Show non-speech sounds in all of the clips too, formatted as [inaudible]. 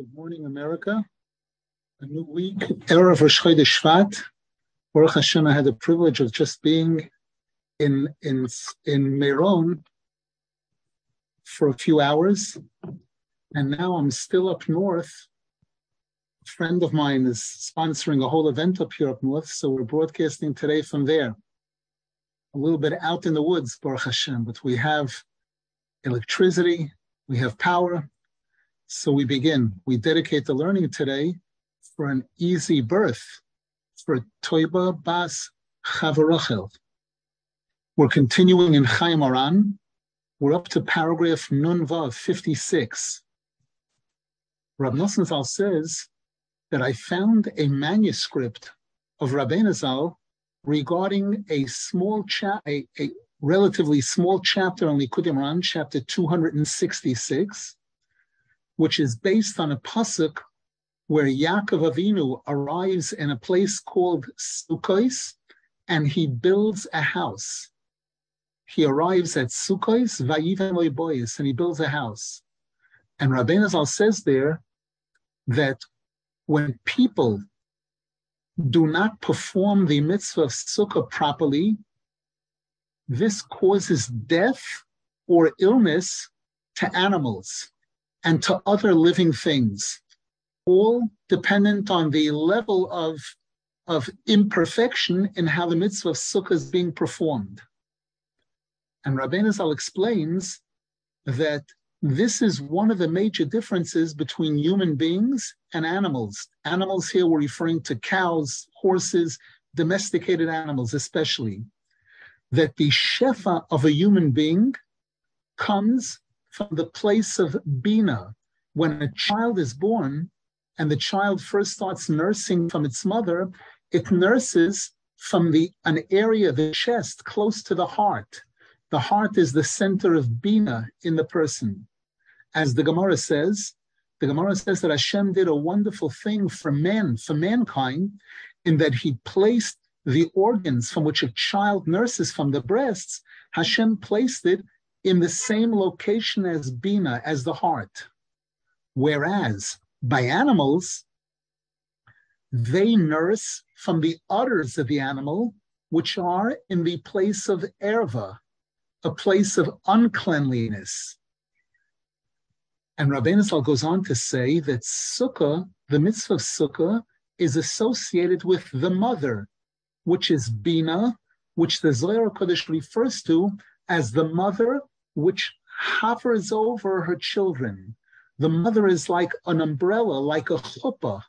Good morning, America. A new week, Erev Rosh Chodesh Shvat. Baruch Hashem, I had the privilege of just being in in in Meron for a few hours, and now I'm still up north. A friend of mine is sponsoring a whole event up here up north, so we're broadcasting today from there. A little bit out in the woods, Baruch Hashem, but we have electricity, we have power, so we begin. We dedicate the learning today for an easy birth for Toiba Bas Chavarachel. We're continuing in Chayey Moharan. We're up to paragraph Nun Vav 56. Rab Nosson Zal says that I found a manuscript of Rabbeinu Zal regarding a small cha- a, a relatively small chapter on Likutei Moharan, chapter 266, which is based on a pasuk where Yaakov Avinu arrives in a place called Sukkos, and he builds a house. He arrives at Sukkos, Vayivan Boyis, and he builds a house. And Rabbeinu Zal says there that when people do not perform the mitzvah of sukkah properly, this causes death or illness to animals and to other living things, all dependent on the level of, of imperfection in how the mitzvah of sukkah is being performed. And Rabbeinu Zal explains that this is one of the major differences between human beings and animals. Animals here we're referring to cows, horses, domesticated animals especially. That the shefa of a human being comes from the place of Bina. When a child is born and the child first starts nursing from its mother, it nurses from the an area of the chest close to the heart. The heart is the center of Bina in the person. As the Gemara says, the Gemara says that Hashem did a wonderful thing for men, for mankind, in that he placed the organs from which a child nurses from the breasts, Hashem placed it in the same location as Bina, as the heart. Whereas by animals, they nurse from the udders of the animal, which are in the place of erva, a place of uncleanliness. And Rabbeinu Zal goes on to say that sukkah, the mitzvah of sukkah, is associated with the mother, which is bina, which the Zohar Kodesh refers to as the mother which hovers over her children. The mother is like an umbrella, like a chuppah,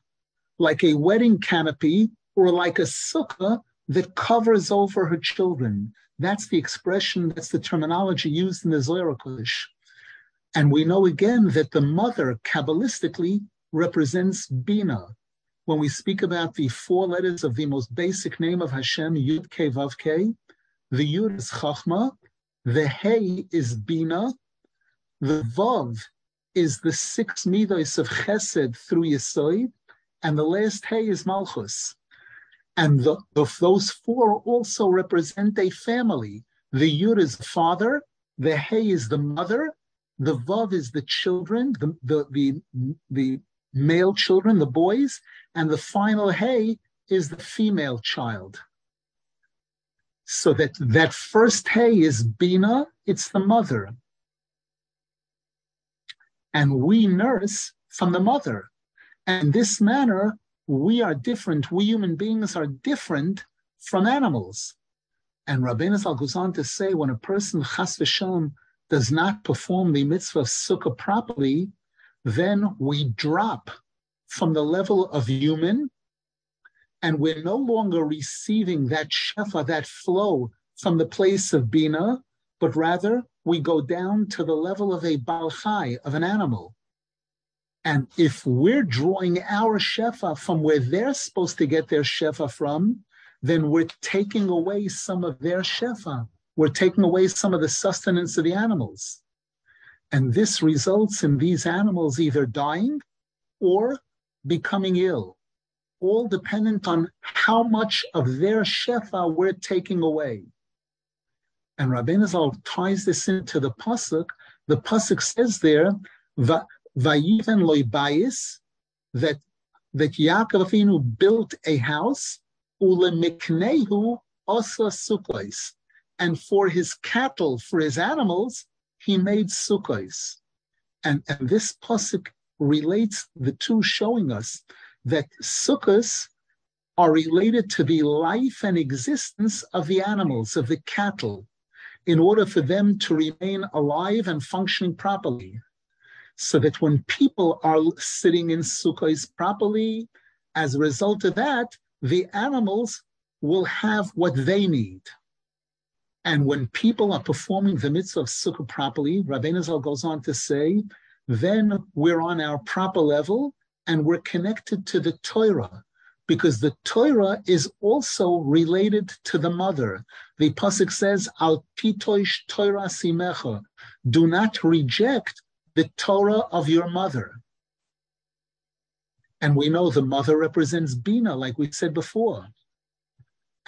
like a wedding canopy, or like a sukkah that covers over her children. That's the expression, that's the terminology used in the Zohar Kodesh. And we know again that the mother, Kabbalistically, represents Bina. When we speak about the four letters of the most basic name of Hashem, Yud Ke Vav Ke, the Yud is Chachma, the Hey is Bina. The Vav is the six midos of Chesed through Yisoid. And the last Hey is Malchus. And the, the, those four also represent a family. The Yud is the father, the Hey is the mother, the Vav is the children, the, the, the, the male children, the boys, and the final Hey is the female child. So that that first hay is Bina, it's the mother. And we nurse from the mother. And this manner, we are different. We human beings are different from animals. And Rabbeinu Zal goes on to say, when a person chas v'shalom does not perform the mitzvah of sukkah properly, then we drop from the level of human and we're no longer receiving that shefa, that flow from the place of bina, but rather we go down to the level of a balchai, of an animal. And if we're drawing our shefa from where they're supposed to get their shefa from, then we're taking away some of their shefa. We're taking away some of the sustenance of the animals. And this results in these animals either dying or becoming ill all dependent on how much of their shefa we're taking away. And Rabbeinu Zal ties this into the pasuk. The pasuk says there, Vayiven loibayis, that that Yaakov Avinu built a house, ulemiknehu osa sukkos, and for his cattle, for his animals, he made sukkos. And, and this pasuk relates the two, showing us that sukkos are related to the life and existence of the animals, of the cattle, in order for them to remain alive and functioning properly. So that when people are sitting in sukkahs properly, as a result of that, the animals will have what they need. And when people are performing the mitzvah of sukkah properly, Rabbeinu goes on to say, then we're on our proper level and we're connected to the Torah because the Torah is also related to the mother. The pasuk says, "Al pitoish Torah simecha," do not reject the Torah of your mother. And we know the mother represents Bina, like we said before.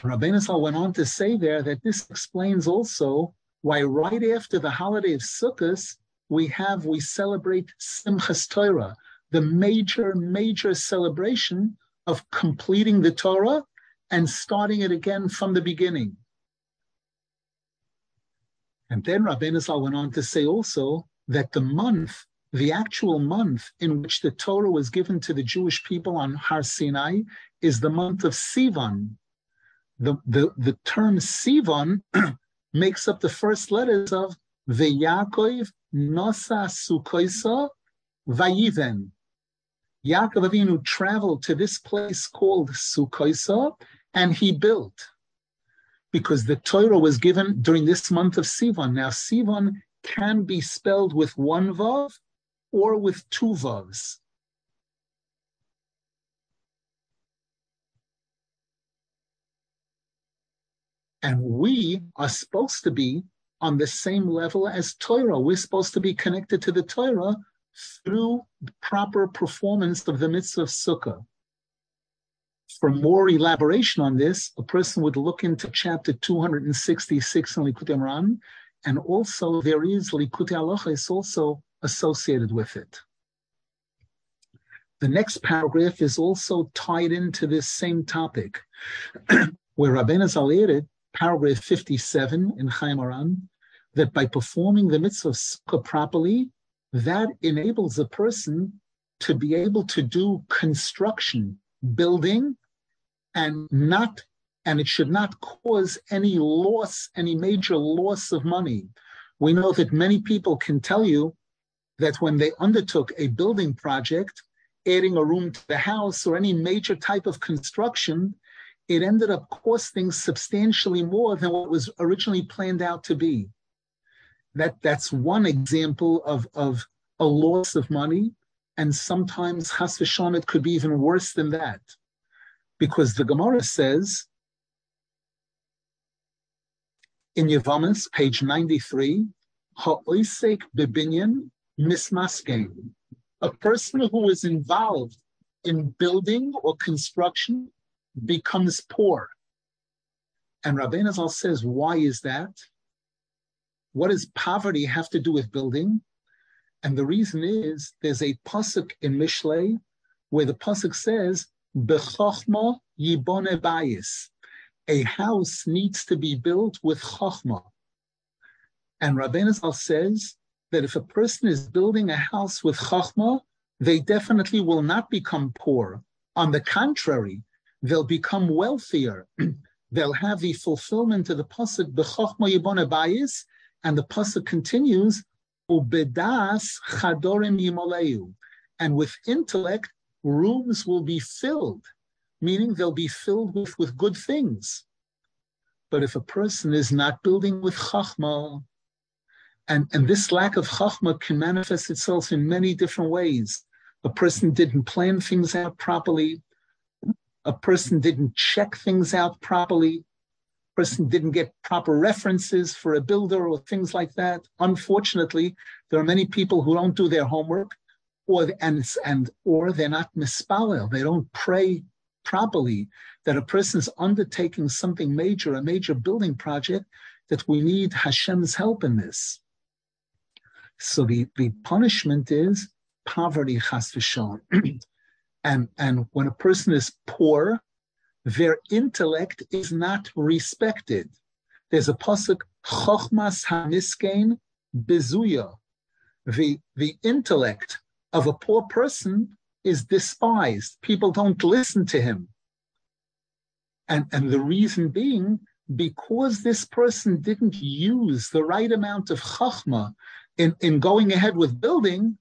Rabbeinu Zal went on to say there that this explains also why right after the holiday of Sukkot, we have, we celebrate Simchas Torah, the major, major celebration of completing the Torah and starting it again from the beginning. And then Rabbeinu Zal went on to say also that the month, the actual month in which the Torah was given to the Jewish people on Har Sinai is the month of Sivan. The, the, the term Sivan [clears throat] makes up the first letters of V'Yakov Nosa Sukoisa Vayiven. Yaakov Avinu traveled to this place called Sukoisa and he built because the Torah was given during this month of Sivan. Now, Sivan can be spelled with one vav or with two vavs. And we are supposed to be on the same level as Torah. We're supposed to be connected to the Torah through proper performance of the mitzvah of Sukkah. For more elaboration on this, a person would look into chapter 266 in Likutei Moharan and also there is Likutei Halacha is also associated with it. The next paragraph is also tied into this same topic, [clears throat] where Rabbeinu Zal paragraph 57 in Chayey Moharan, that by performing the mitzvah of sukkah properly, that enables a person to be able to do construction, building, and not and it should not cause any loss, any major loss of money. We know that many people can tell you that when they undertook a building project, adding a room to the house or any major type of construction, it ended up costing substantially more than what was originally planned out to be. That, that's one example of, of a loss of money. And sometimes, Has it could be even worse than that. Because the Gemara says in Yavamas, page 93, Ha'oisek bebinyan mismaskein. A person who is involved in building or construction becomes poor. And Rabbeinu Zal says, why is that? What does poverty have to do with building? And the reason is there's a pasuk in Mishlei where the pasuk says, "Bechachma yibone bayis." a house needs to be built with chachma. And Rabbeinu Zal says that if a person is building a house with chachma, they definitely will not become poor. On the contrary, they'll become wealthier. [clears throat] they'll have the fulfillment of the pasuk b'chachma yibone bayis, and the pasuk continues ubedas chadorim yimoleu, and with intellect rooms will be filled meaning they'll be filled with, with good things. But if a person is not building with chachma, and, and this lack of chachma can manifest itself in many different ways. A person didn't plan things out properly. A person didn't check things out properly. Person didn't get proper references for a builder or things like that. Unfortunately, there are many people who don't do their homework, or and and or they're not mispalel. They don't pray properly that a person is undertaking something major, a major building project, that we need Hashem's help in this. So the, the punishment is poverty, chas v'shalom. [clears throat] and, and when a person is poor, their intellect is not respected. There's a pasuk, chochmas hamiskein bezuya. The, the intellect of a poor person is despised. People don't listen to him. And, and the reason being, because this person didn't use the right amount of chachma in, in going ahead with building,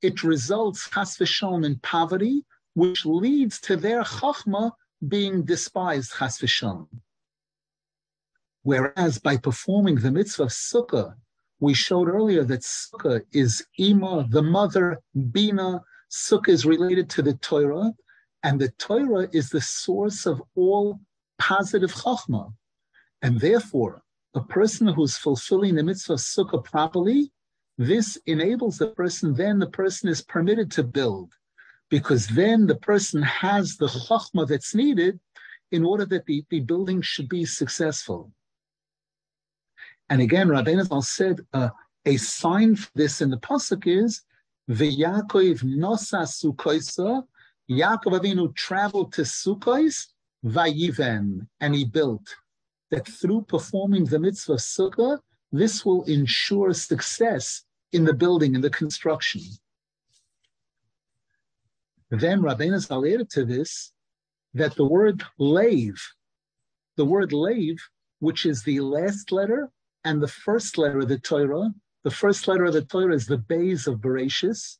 it results, v'shalom, in poverty, which leads to their chachma being despised, chas v'shalom. Whereas by performing the mitzvah of sukkah, we showed earlier that sukkah is ima, the mother, bina. Sukkah is related to the Torah, and the Torah is the source of all positive chachma. And therefore, a person who's fulfilling the mitzvah of sukkah properly, this enables the person, then the person is permitted to build, because then the person has the chachma that's needed in order that the, the building should be successful. And again, Rabbeinu Zal said uh, a sign for this in the pasuk is V'Yaakov nosa Sukkoisa. Yaakov Avinu traveled to Sukkos, Vayiven, and he built. That through performing the mitzvah sukkah, this will ensure success in the building, in the construction. Then Rabbeinu Zal added to this that the word lev, the word lev, which is the last letter and the first letter of the Torah. The first letter of the Torah is the Bays of Bereshis,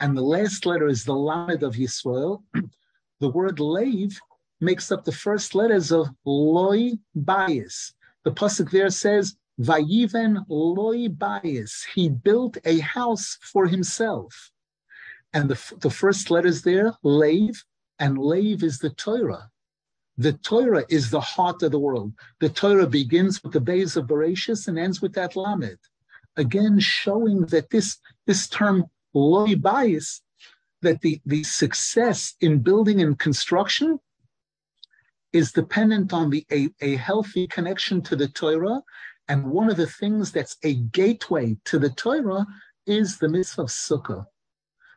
and the last letter is the Lamed of Yisrael. [clears throat] the word lev makes up the first letters of Loi Bayis. The pasuk there says, Vayiven Loi Bayis. He built a house for himself. And the, the first letters there, Lev, and Lev is the Torah. The Torah is the heart of the world. The Torah begins with the base of Bereshis and ends with that Lamed. Again, showing that this, this term Loi Bayis, that the, the success in building and construction is dependent on the a, a healthy connection to the Torah. And one of the things that's a gateway to the Torah is the mitzvah of sukkah.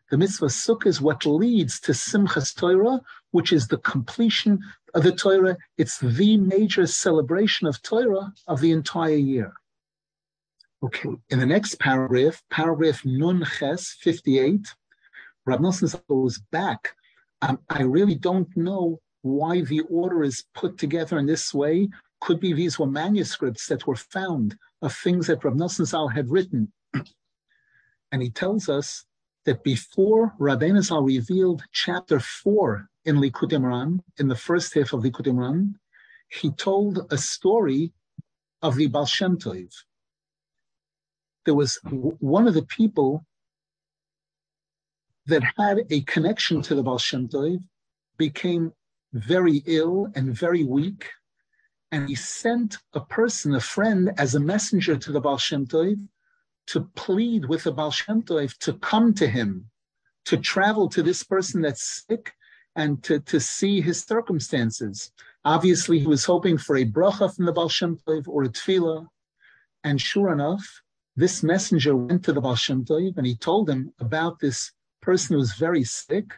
The mitzvah sukkah is what leads to Simchas Torah, which is the completion of the Torah. It's the major celebration of Torah of the entire year. Okay, in the next paragraph, paragraph Nun Ches 58, Rab Nosson goes back. Um, I really don't know why the order is put together in this way. Could be these were manuscripts that were found of things that Rab Zal had written. [clears throat] and he tells us that before Rabbeinu Zal revealed chapter 4 in Likutei Moharan, in the first half of Likutei Moharan, he told a story of the Baal Shem Tov. There was one of the people that had a connection to the Baal Shem Tov became very ill and very weak, and he sent a person, a friend, as a messenger to the Baal Shem Tov to plead with the Baal Shem Tov to come to him, to travel to this person that's sick and to, to see his circumstances. Obviously, he was hoping for a bracha from the Baal Shem Tov or a tefillah. And sure enough, this messenger went to the Baal Shem Tov and he told him about this person who was very sick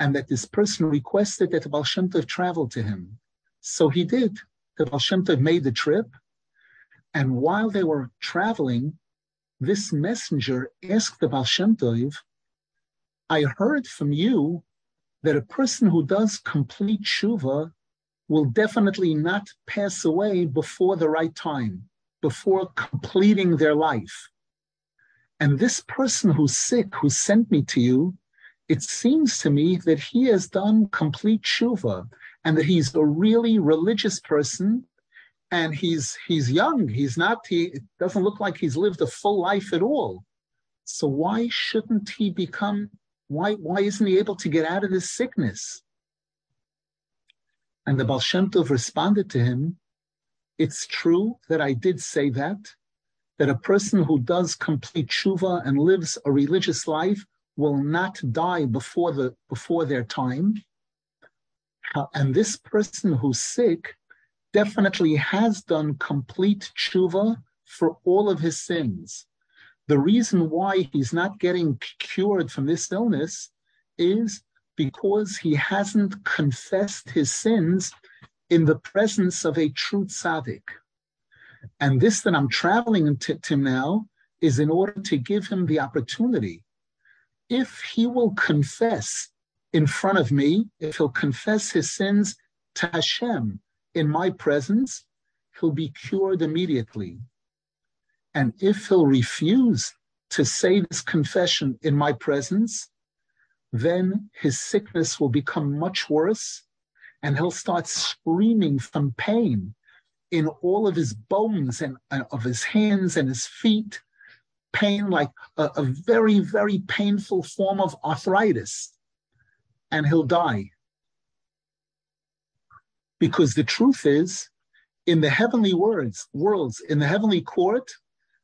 and that this person requested that the Baal Shem Tov travel to him. So he did. The Baal Shem Tov made the trip. And while they were traveling, this messenger asked the Baal Shem Tov, I heard from you that a person who does complete tshuva will definitely not pass away before the right time, before completing their life. And this person who's sick, who sent me to you, it seems to me that he has done complete tshuva and that he's a really religious person and he's he's young. He's not. He doesn't look like he's lived a full life at all. So why shouldn't he become? Why why isn't he able to get out of this sickness? And the Baal Shem Tov responded to him, "It's true that I did say that." That a person who does complete tshuva and lives a religious life will not die before the before their time. And this person who's sick definitely has done complete tshuva for all of his sins. The reason why he's not getting cured from this illness is because he hasn't confessed his sins in the presence of a true tzaddik. And this that I'm traveling to, to now is in order to give him the opportunity. If he will confess in front of me, if he'll confess his sins to Hashem in my presence, he'll be cured immediately. And if he'll refuse to say this confession in my presence, then his sickness will become much worse and he'll start screaming from pain in all of his bones and uh, of his hands and his feet, pain like a, a very, very painful form of arthritis, and he'll die. Because the truth is, in the heavenly words, worlds, in the heavenly court,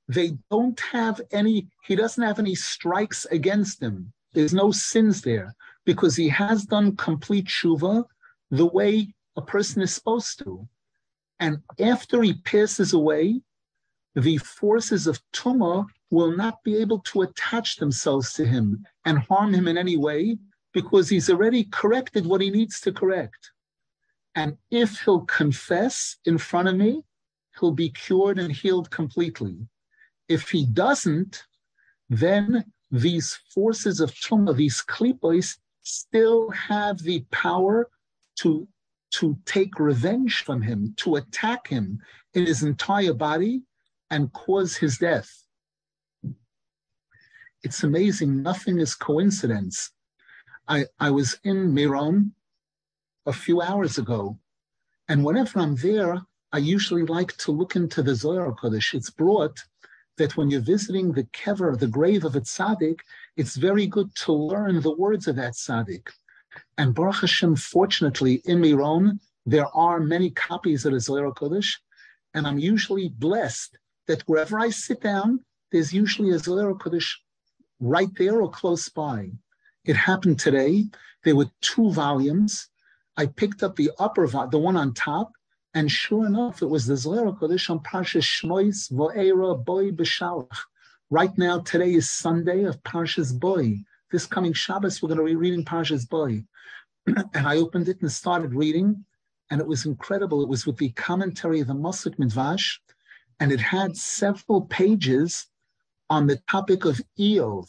they don't have any, he doesn't have any strikes against him. There's no sins there because he has done complete tshuva the way a person is supposed to. And after he passes away, the forces of Tuma will not be able to attach themselves to him and harm him in any way because he's already corrected what he needs to correct. And if he'll confess in front of me, he'll be cured and healed completely. If he doesn't, then these forces of Tumah, these klipos, still have the power to, to take revenge from him, to attack him in his entire body and cause his death. It's amazing. Nothing is coincidence. I, I was in Miron a few hours ago, and whenever I'm there, I usually like to look into the Zohar Kodesh. It's brought that when you're visiting the kever, the grave of a tzaddik, it's very good to learn the words of that tzaddik. And Baruch Hashem, fortunately, in Miron, there are many copies of the Zohar Kodesh, and I'm usually blessed that wherever I sit down, there's usually a Zohar Kodesh right there or close by. It happened today. There were two volumes. I picked up the upper, the one on top, and sure enough, it was the Zohar Kodesh on Parshas Shmois Vo'era Boy B'Shalach. Right now, today is Sunday of Parshas Boy. This coming Shabbos, we're going to be reading Parshas Boy. [clears throat] and I opened it and started reading, and it was incredible. It was with the commentary of the Mosok Midvash, and it had several pages on the topic of Eov.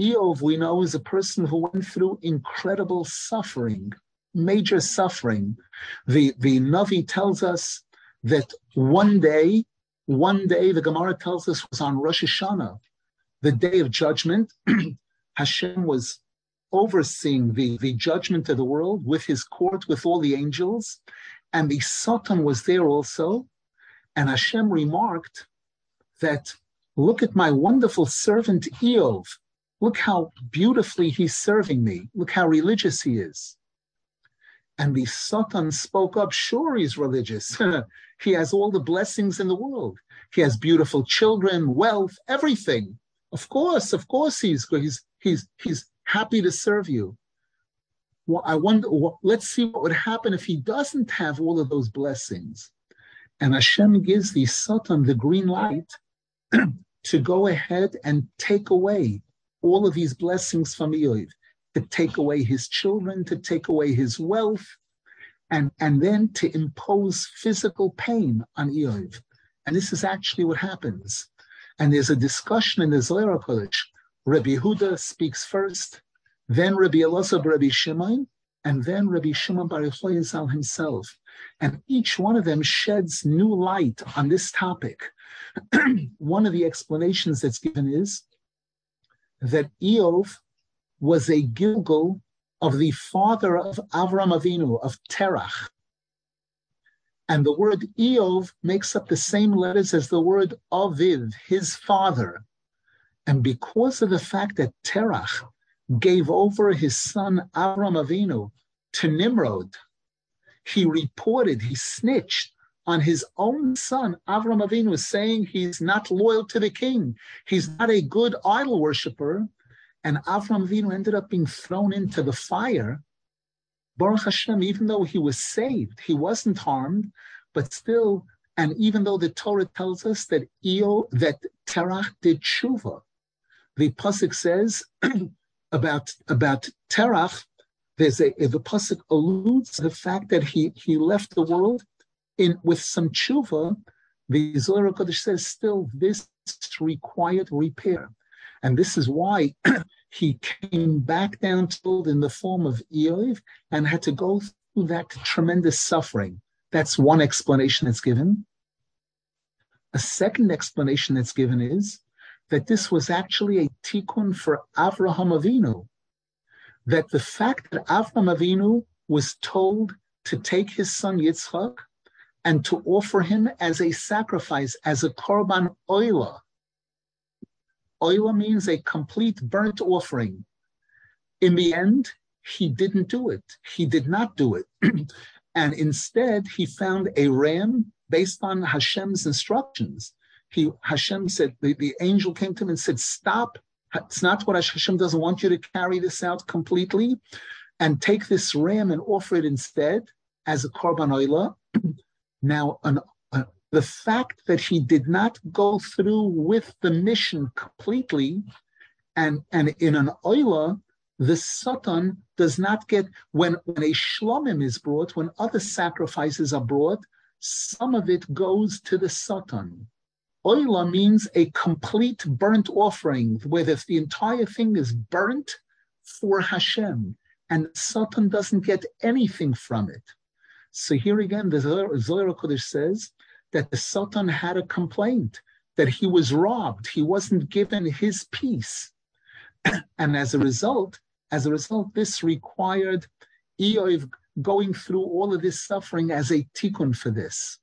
Eov, we know, is a person who went through incredible suffering major suffering. The, the Navi tells us that one day, one day, the Gemara tells us was on Rosh Hashanah, the day of judgment. [clears throat] Hashem was overseeing the, the judgment of the world with his court, with all the angels, and the Satan was there also. And Hashem remarked that, look at my wonderful servant Eov. Look how beautifully he's serving me. Look how religious he is. And the Satan spoke up, sure, he's religious. [laughs] he has all the blessings in the world. He has beautiful children, wealth, everything. Of course, of course, he's he's he's he's happy to serve you. Well, I wonder. Well, let's see what would happen if he doesn't have all of those blessings. And Hashem gives the Satan the green light [clears throat] to go ahead and take away all of these blessings from Eoiv to take away his children, to take away his wealth, and, and then to impose physical pain on Eov. And this is actually what happens. And there's a discussion in the Zohar Kodesh. Rabbi Huda speaks first, then Rabbi Elazar Rabbi Shimon, and then Rabbi Shimon Bar Yochai himself. And each one of them sheds new light on this topic. [clears throat] one of the explanations that's given is that Eov was a Gilgul of the father of Avram Avinu, of Terach. And the word Eov makes up the same letters as the word Aviv, his father. And because of the fact that Terach gave over his son Avram Avinu to Nimrod, he reported, he snitched on his own son Avram Avinu, saying he's not loyal to the king. He's not a good idol worshiper. And Avram Avinu ended up being thrown into the fire. Baruch Hashem, even though he was saved, he wasn't harmed, but still, and even though the Torah tells us that Eo, that Terach did tshuva. The pasuk says [clears throat] about about Terach. There's a the pasuk alludes to the fact that he he left the world in with some tshuva. The Zohar Kodesh says still this required repair, and this is why [clears throat] he came back down to in the form of Eov and had to go through that tremendous suffering. That's one explanation that's given. A second explanation that's given is that this was actually a tikkun for Avraham Avinu. That the fact that Avraham Avinu was told to take his son Yitzchak and to offer him as a sacrifice, as a korban oila. Oila means a complete burnt offering. In the end, he didn't do it. He did not do it. [clears throat] and instead, he found a ram based on Hashem's instructions. He Hashem said the, the angel came to him and said, "Stop! It's not what Hashem doesn't want you to carry this out completely, and take this ram and offer it instead as a korban oila." [clears throat] now, an, the fact that he did not go through with the mission completely, and and in an oila, the satan does not get when when a shlomim is brought, when other sacrifices are brought some of it goes to the Satan. Oila means a complete burnt offering, where the, the entire thing is burnt for Hashem, and Satan doesn't get anything from it. So here again, the Zohar Kodesh says that the Satan had a complaint that he was robbed, he wasn't given his piece, [clears throat] and as a result, as a result, this required Eov going through all of this suffering as a tikkun for this.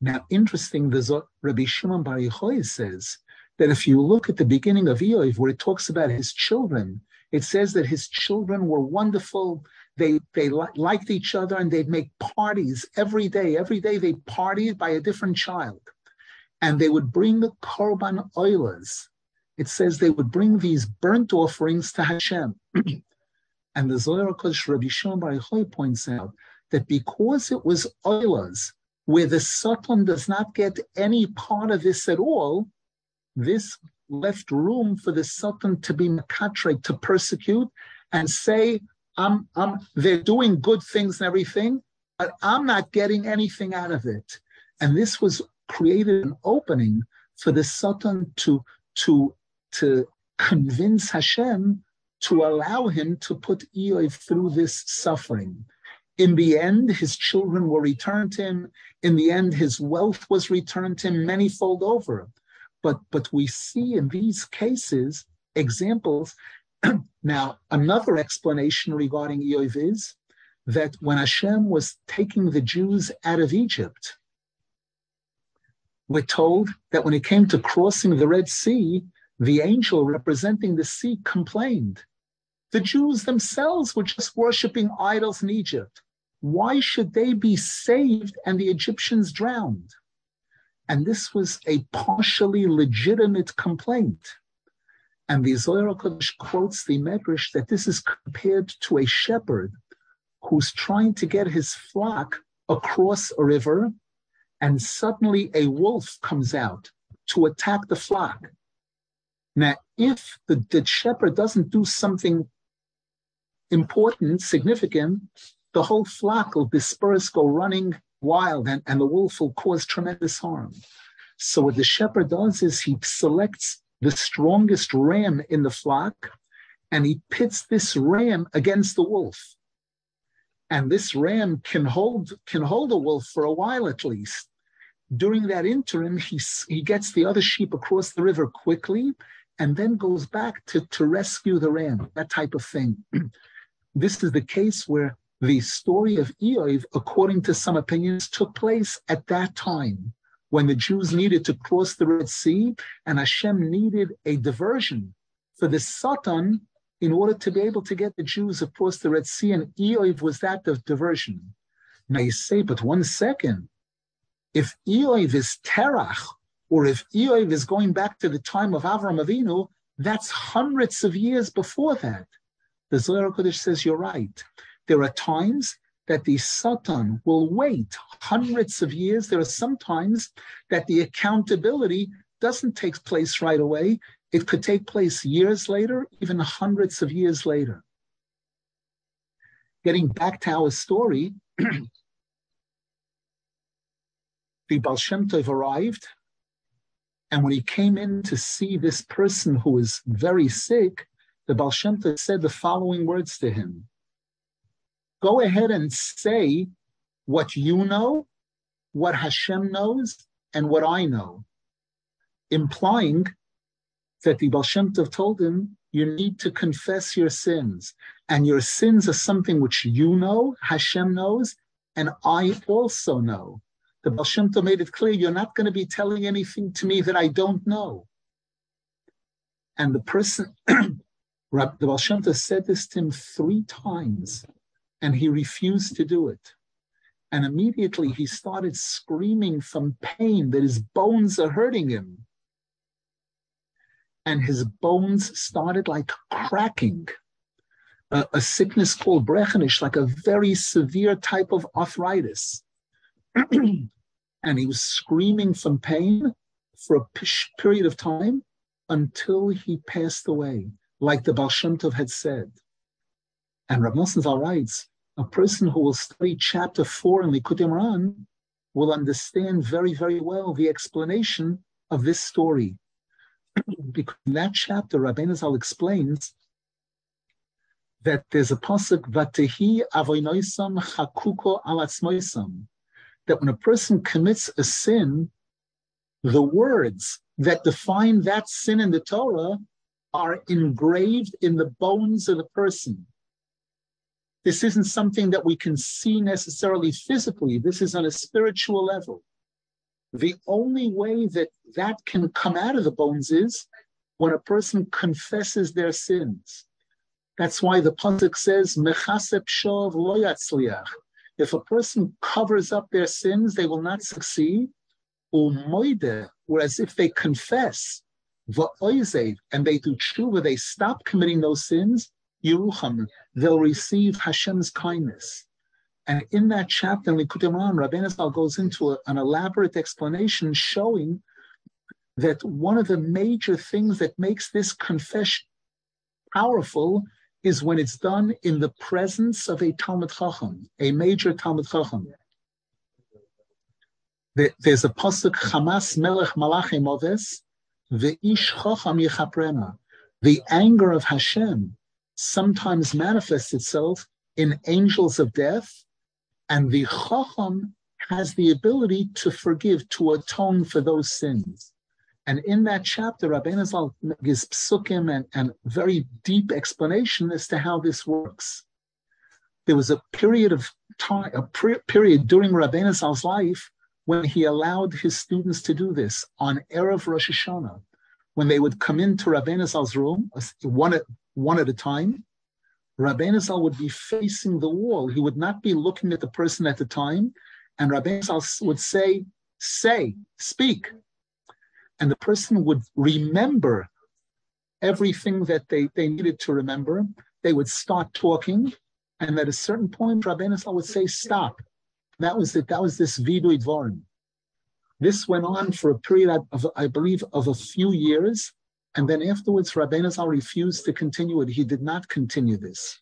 Now, interesting, the Rabbi Shimon Bar Yochai says that if you look at the beginning of Eov, where it talks about his children, it says that his children were wonderful. They they li- liked each other and they'd make parties every day. Every day they partied by a different child, and they would bring the korban oilers. It says they would bring these burnt offerings to Hashem. [clears throat] And the Zohar Kodesh Rabbi Shimon Bar Yochai points out that because it was oilers, where the Satan does not get any part of this at all, this left room for the Satan to be makatre, to persecute and say, I'm, I'm, they're doing good things and everything, but I'm not getting anything out of it. And this was created an opening for the Satan to, to, to convince Hashem to allow him to put Eov through this suffering. In the end, his children were returned to him. In the end, his wealth was returned to him manyfold over. But, but we see in these cases examples. [clears throat] now, another explanation regarding Eov is that when Hashem was taking the Jews out of Egypt, we're told that when it came to crossing the Red Sea, the angel representing the sea complained the Jews themselves were just worshiping idols in Egypt. Why should they be saved and the Egyptians drowned? And this was a partially legitimate complaint. And the Zohar Kodesh quotes the Medrash that this is compared to a shepherd who's trying to get his flock across a river, and suddenly a wolf comes out to attack the flock. Now, if the, the shepherd doesn't do something important, significant, the whole flock will disperse, go running wild, and, and the wolf will cause tremendous harm. So what the shepherd does is he selects the strongest ram in the flock and he pits this ram against the wolf. And this ram can hold can hold a wolf for a while at least. During that interim, he, he gets the other sheep across the river quickly and then goes back to, to rescue the ram, that type of thing. [clears throat] This is the case where the story of Eov, according to some opinions, took place at that time when the Jews needed to cross the Red Sea and Hashem needed a diversion for the Satan in order to be able to get the Jews across the Red Sea, and Eov was that of diversion. Now you say, but one second, if Eov is Terach, or if Eov is going back to the time of Avram Avinu, that's hundreds of years before that. The Zohar Kodesh says you're right. There are times that the Satan will wait hundreds of years. There are sometimes that the accountability doesn't take place right away. It could take place years later, even hundreds of years later. Getting back to our story, [clears throat] the Baal Shem Tov arrived, and when he came in to see this person who was very sick, the Baal Shem Tov said the following words to him Go ahead and say what you know, what Hashem knows, and what I know, implying that the Baal Shem Tov told him, you need to confess your sins. And your sins are something which you know, Hashem knows, and I also know. The Baal Shem Tov made it clear, you're not going to be telling anything to me that I don't know. And the person, [clears throat] the Baal Shem Tov said this to him three times, and he refused to do it. And immediately he started screaming from pain that his bones are hurting him and his bones started like cracking. A, a sickness called brechenish, like a very severe type of arthritis. [clears throat] and he was screaming from pain for a period of time until he passed away, like the Baal Shem Tov had said. And Rav Nosson writes, a person who will study chapter four in Likutei Moharan will understand very, very well the explanation of this story [clears throat] because in that chapter, Rabbeinu Zal explains that there's a pasuk vatehi avoinoisam chakuko alatzmoisam that when a person commits a sin, the words that define that sin in the Torah are engraved in the bones of the person. This isn't something that we can see necessarily physically. This is on a spiritual level. The only way that that can come out of the bones is when a person confesses their sins. That's why the pasuk says, "Mechasep shov lo. If a person covers up their sins, they will not succeed. Umoide, whereas if they confess, and they do tshuva, they stop committing those sins, Yerucham, they'll receive Hashem's kindness. And in that chapter in Likutei Moharan, Rabbeinu Zal goes into a, an elaborate explanation showing that one of the major things that makes this confession powerful is when it's done in the presence of a Talmud Chacham, a major Talmud Chacham. There's a pasuk Hamas Melech Malachim Oves, the Ish Chacham Yechaprema. The anger of Hashem sometimes manifests itself in angels of death and the Chacham has the ability to forgive, to atone for those sins. And in that chapter, Rabbeinu Zal gives psukim and, and very deep explanation as to how this works. There was a period of time, a period during Rabbeinu Zal's life when he allowed his students to do this on Erev Rosh Hashanah, when they would come into Rabbeinu Zal's room, one one at a time, Rabbeinu Zal would be facing the wall. He would not be looking at the person at the time. And Rabbeinu Zal would say, say, speak. And the person would remember everything that they, they needed to remember. They would start talking. And at a certain point, Rabbeinu Zal would say, stop. That was it. That was this vidui dvarim. This went on for a period of, I believe, of a few years. And then afterwards, Rabbeinu Zal refused to continue it. He did not continue this.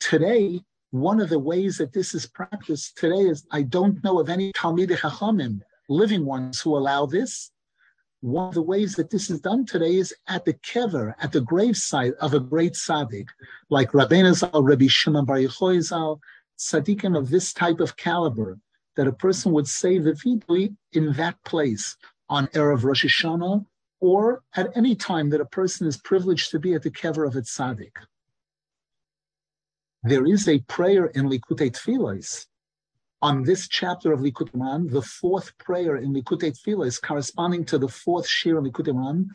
Today, one of the ways that this is practiced today is I don't know of any Talmidei Chachamim, living ones, who allow this. One of the ways that this is done today is at the kever, at the gravesite of a great tzaddik, like Rabbeinu Zal, Rabbi Shimon Bar Yochai Zal, tzaddikim of this type of caliber, that a person would say the vidui in that place on Erev Rosh Hashanah or at any time that a person is privileged to be at the kever of a tzaddik. There is a prayer in Likutei Tfilos on this chapter of Likutei Moharan, the fourth prayer in Likutei Tfilos, corresponding to the fourth shir in Likutei Moharan,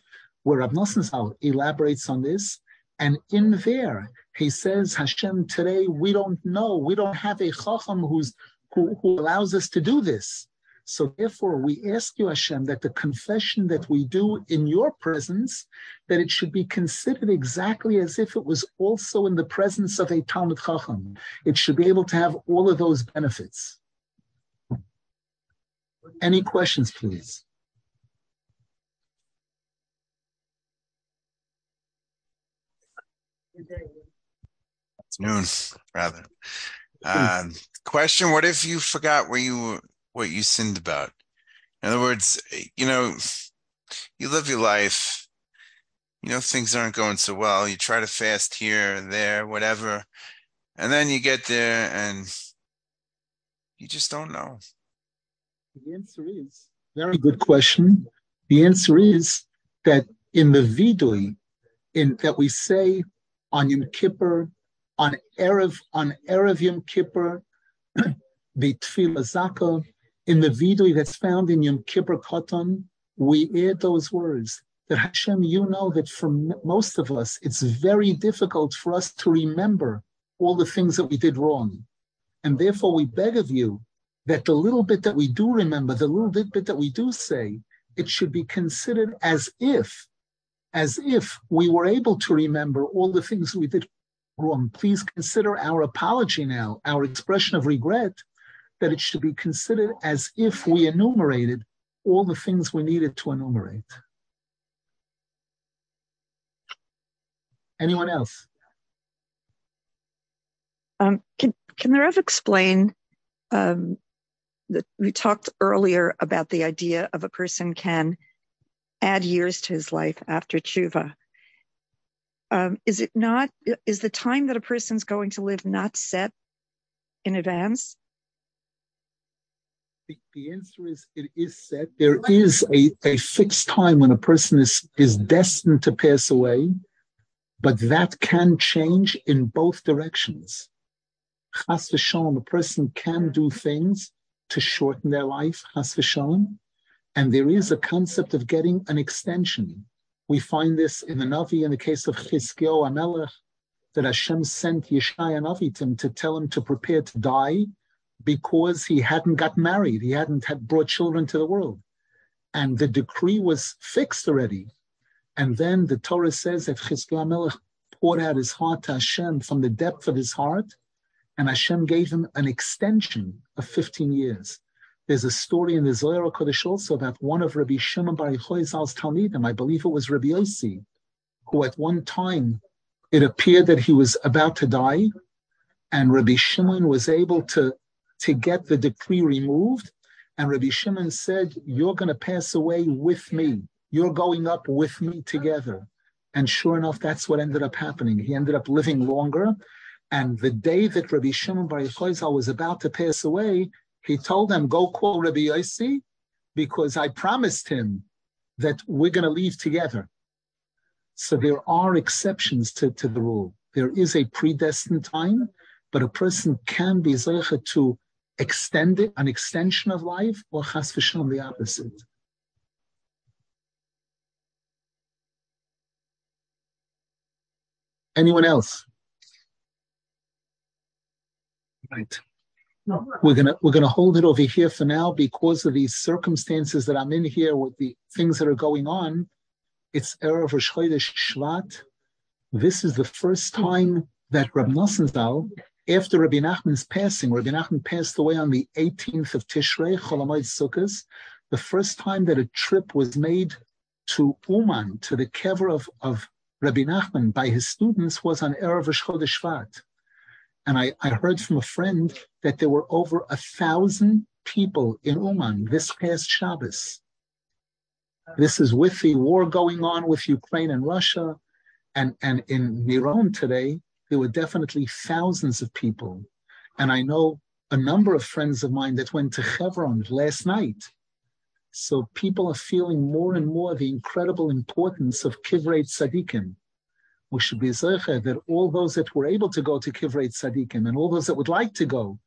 where Rav Nosson elaborates on this. And in there, he says, Hashem, today we don't know, we don't have a chacham who's, who, who allows us to do this. So therefore, we ask you, Hashem, that the confession that we do in your presence, that it should be considered exactly as if it was also in the presence of a Talmud Chacham. It should be able to have all of those benefits. Any questions, please? It's noon, rather. Uh, question: What if you forgot where you what you sinned about? In other words, you know, you live your life. You know things aren't going so well. You try to fast here, there, whatever, and then you get there and you just don't know. The answer is very good question. The answer is that in the vidui, in that we say on Yom Kippur, on Erev, on Erev Yom Kippur, [clears throat] the Tefillah Zaka, in the vidui that's found in Yom Kippur Katan, we add those words. That Hashem, you know that for most of us, it's very difficult for us to remember all the things that we did wrong. And therefore, we beg of you that the little bit that we do remember, the little bit that we do say, it should be considered as if as if we were able to remember all the things we did wrong. Please consider our apology now, our expression of regret, that it should be considered as if we enumerated all the things we needed to enumerate. Anyone else? Um, can can the Rev explain um, that we talked earlier about the idea of a person can add years to his life after tshuva. Um, is it not, is the time that a person's going to live not set in advance? The, the answer is it is set. There is a, a fixed time when a person is, is destined to pass away, but that can change in both directions. Chas v'shalom, a person can do things to shorten their life, chas v'shalom, and there is a concept of getting an extension. We find this in the Navi in the case of Chizkiyahu Amelech, that Hashem sent Yeshaya Navi to him to tell him to prepare to die because he hadn't got married, he hadn't had brought children to the world. And the decree was fixed already. And then the Torah says that Chizkiyahu Amelech poured out his heart to Hashem from the depth of his heart, and Hashem gave him an extension of 15 years. There's a story in the Zohar Kodesh also about one of Rabbi Shimon Bar Yochai's Talmidim. I believe it was Rabbi Yossi, who at one time it appeared that he was about to die, and Rabbi Shimon was able to to get the decree removed. And Rabbi Shimon said, "You're going to pass away with me. You're going up with me together." And sure enough, that's what ended up happening. He ended up living longer. And the day that Rabbi Shimon Bar Yochai was about to pass away, he told them, go call Rabbi Yossi because I promised him that we're going to leave together. So there are exceptions to, to the rule. There is a predestined time, but a person can be zeicha to extend it, an extension of life, or chas v'shalom, the opposite. Anyone else? Right. We're gonna we're gonna hold it over here for now because of these circumstances that I'm in here with the things that are going on. It's erev Rosh Chodesh Shvat. This is the first time that Rab Nosson after Rabbi Nachman's passing, Rabbi Nachman passed away on the 18th of Tishrei, Cholamoid Sukkot, the first time that a trip was made to Uman, to the kever of, of Rabbi Nachman by his students was on Erev Chodesh Shvat. And I, I heard from a friend that there were over a thousand people in Uman this past Shabbos. This is with the war going on with Ukraine and Russia. And, and in Miron today, there were definitely thousands of people. And I know a number of friends of mine that went to Hebron last night. So people are feeling more and more the incredible importance of Kivrei Tzadikim we should be zecher that all those that were able to go to Kivrei Tzadikim and all those that would like to go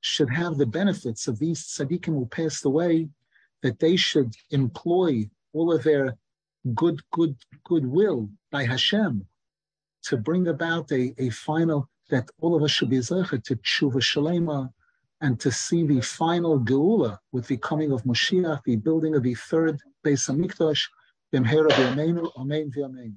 should have the benefits of these tzaddikim who passed away, that they should employ all of their good, good, goodwill by Hashem to bring about a, a final that all of us should be zecher to tshuva shalema, and to see the final geula with the coming of Moshiach, the building of the third Beis Hamikdash, B'mhera b'yameinu, Amen v'yamein.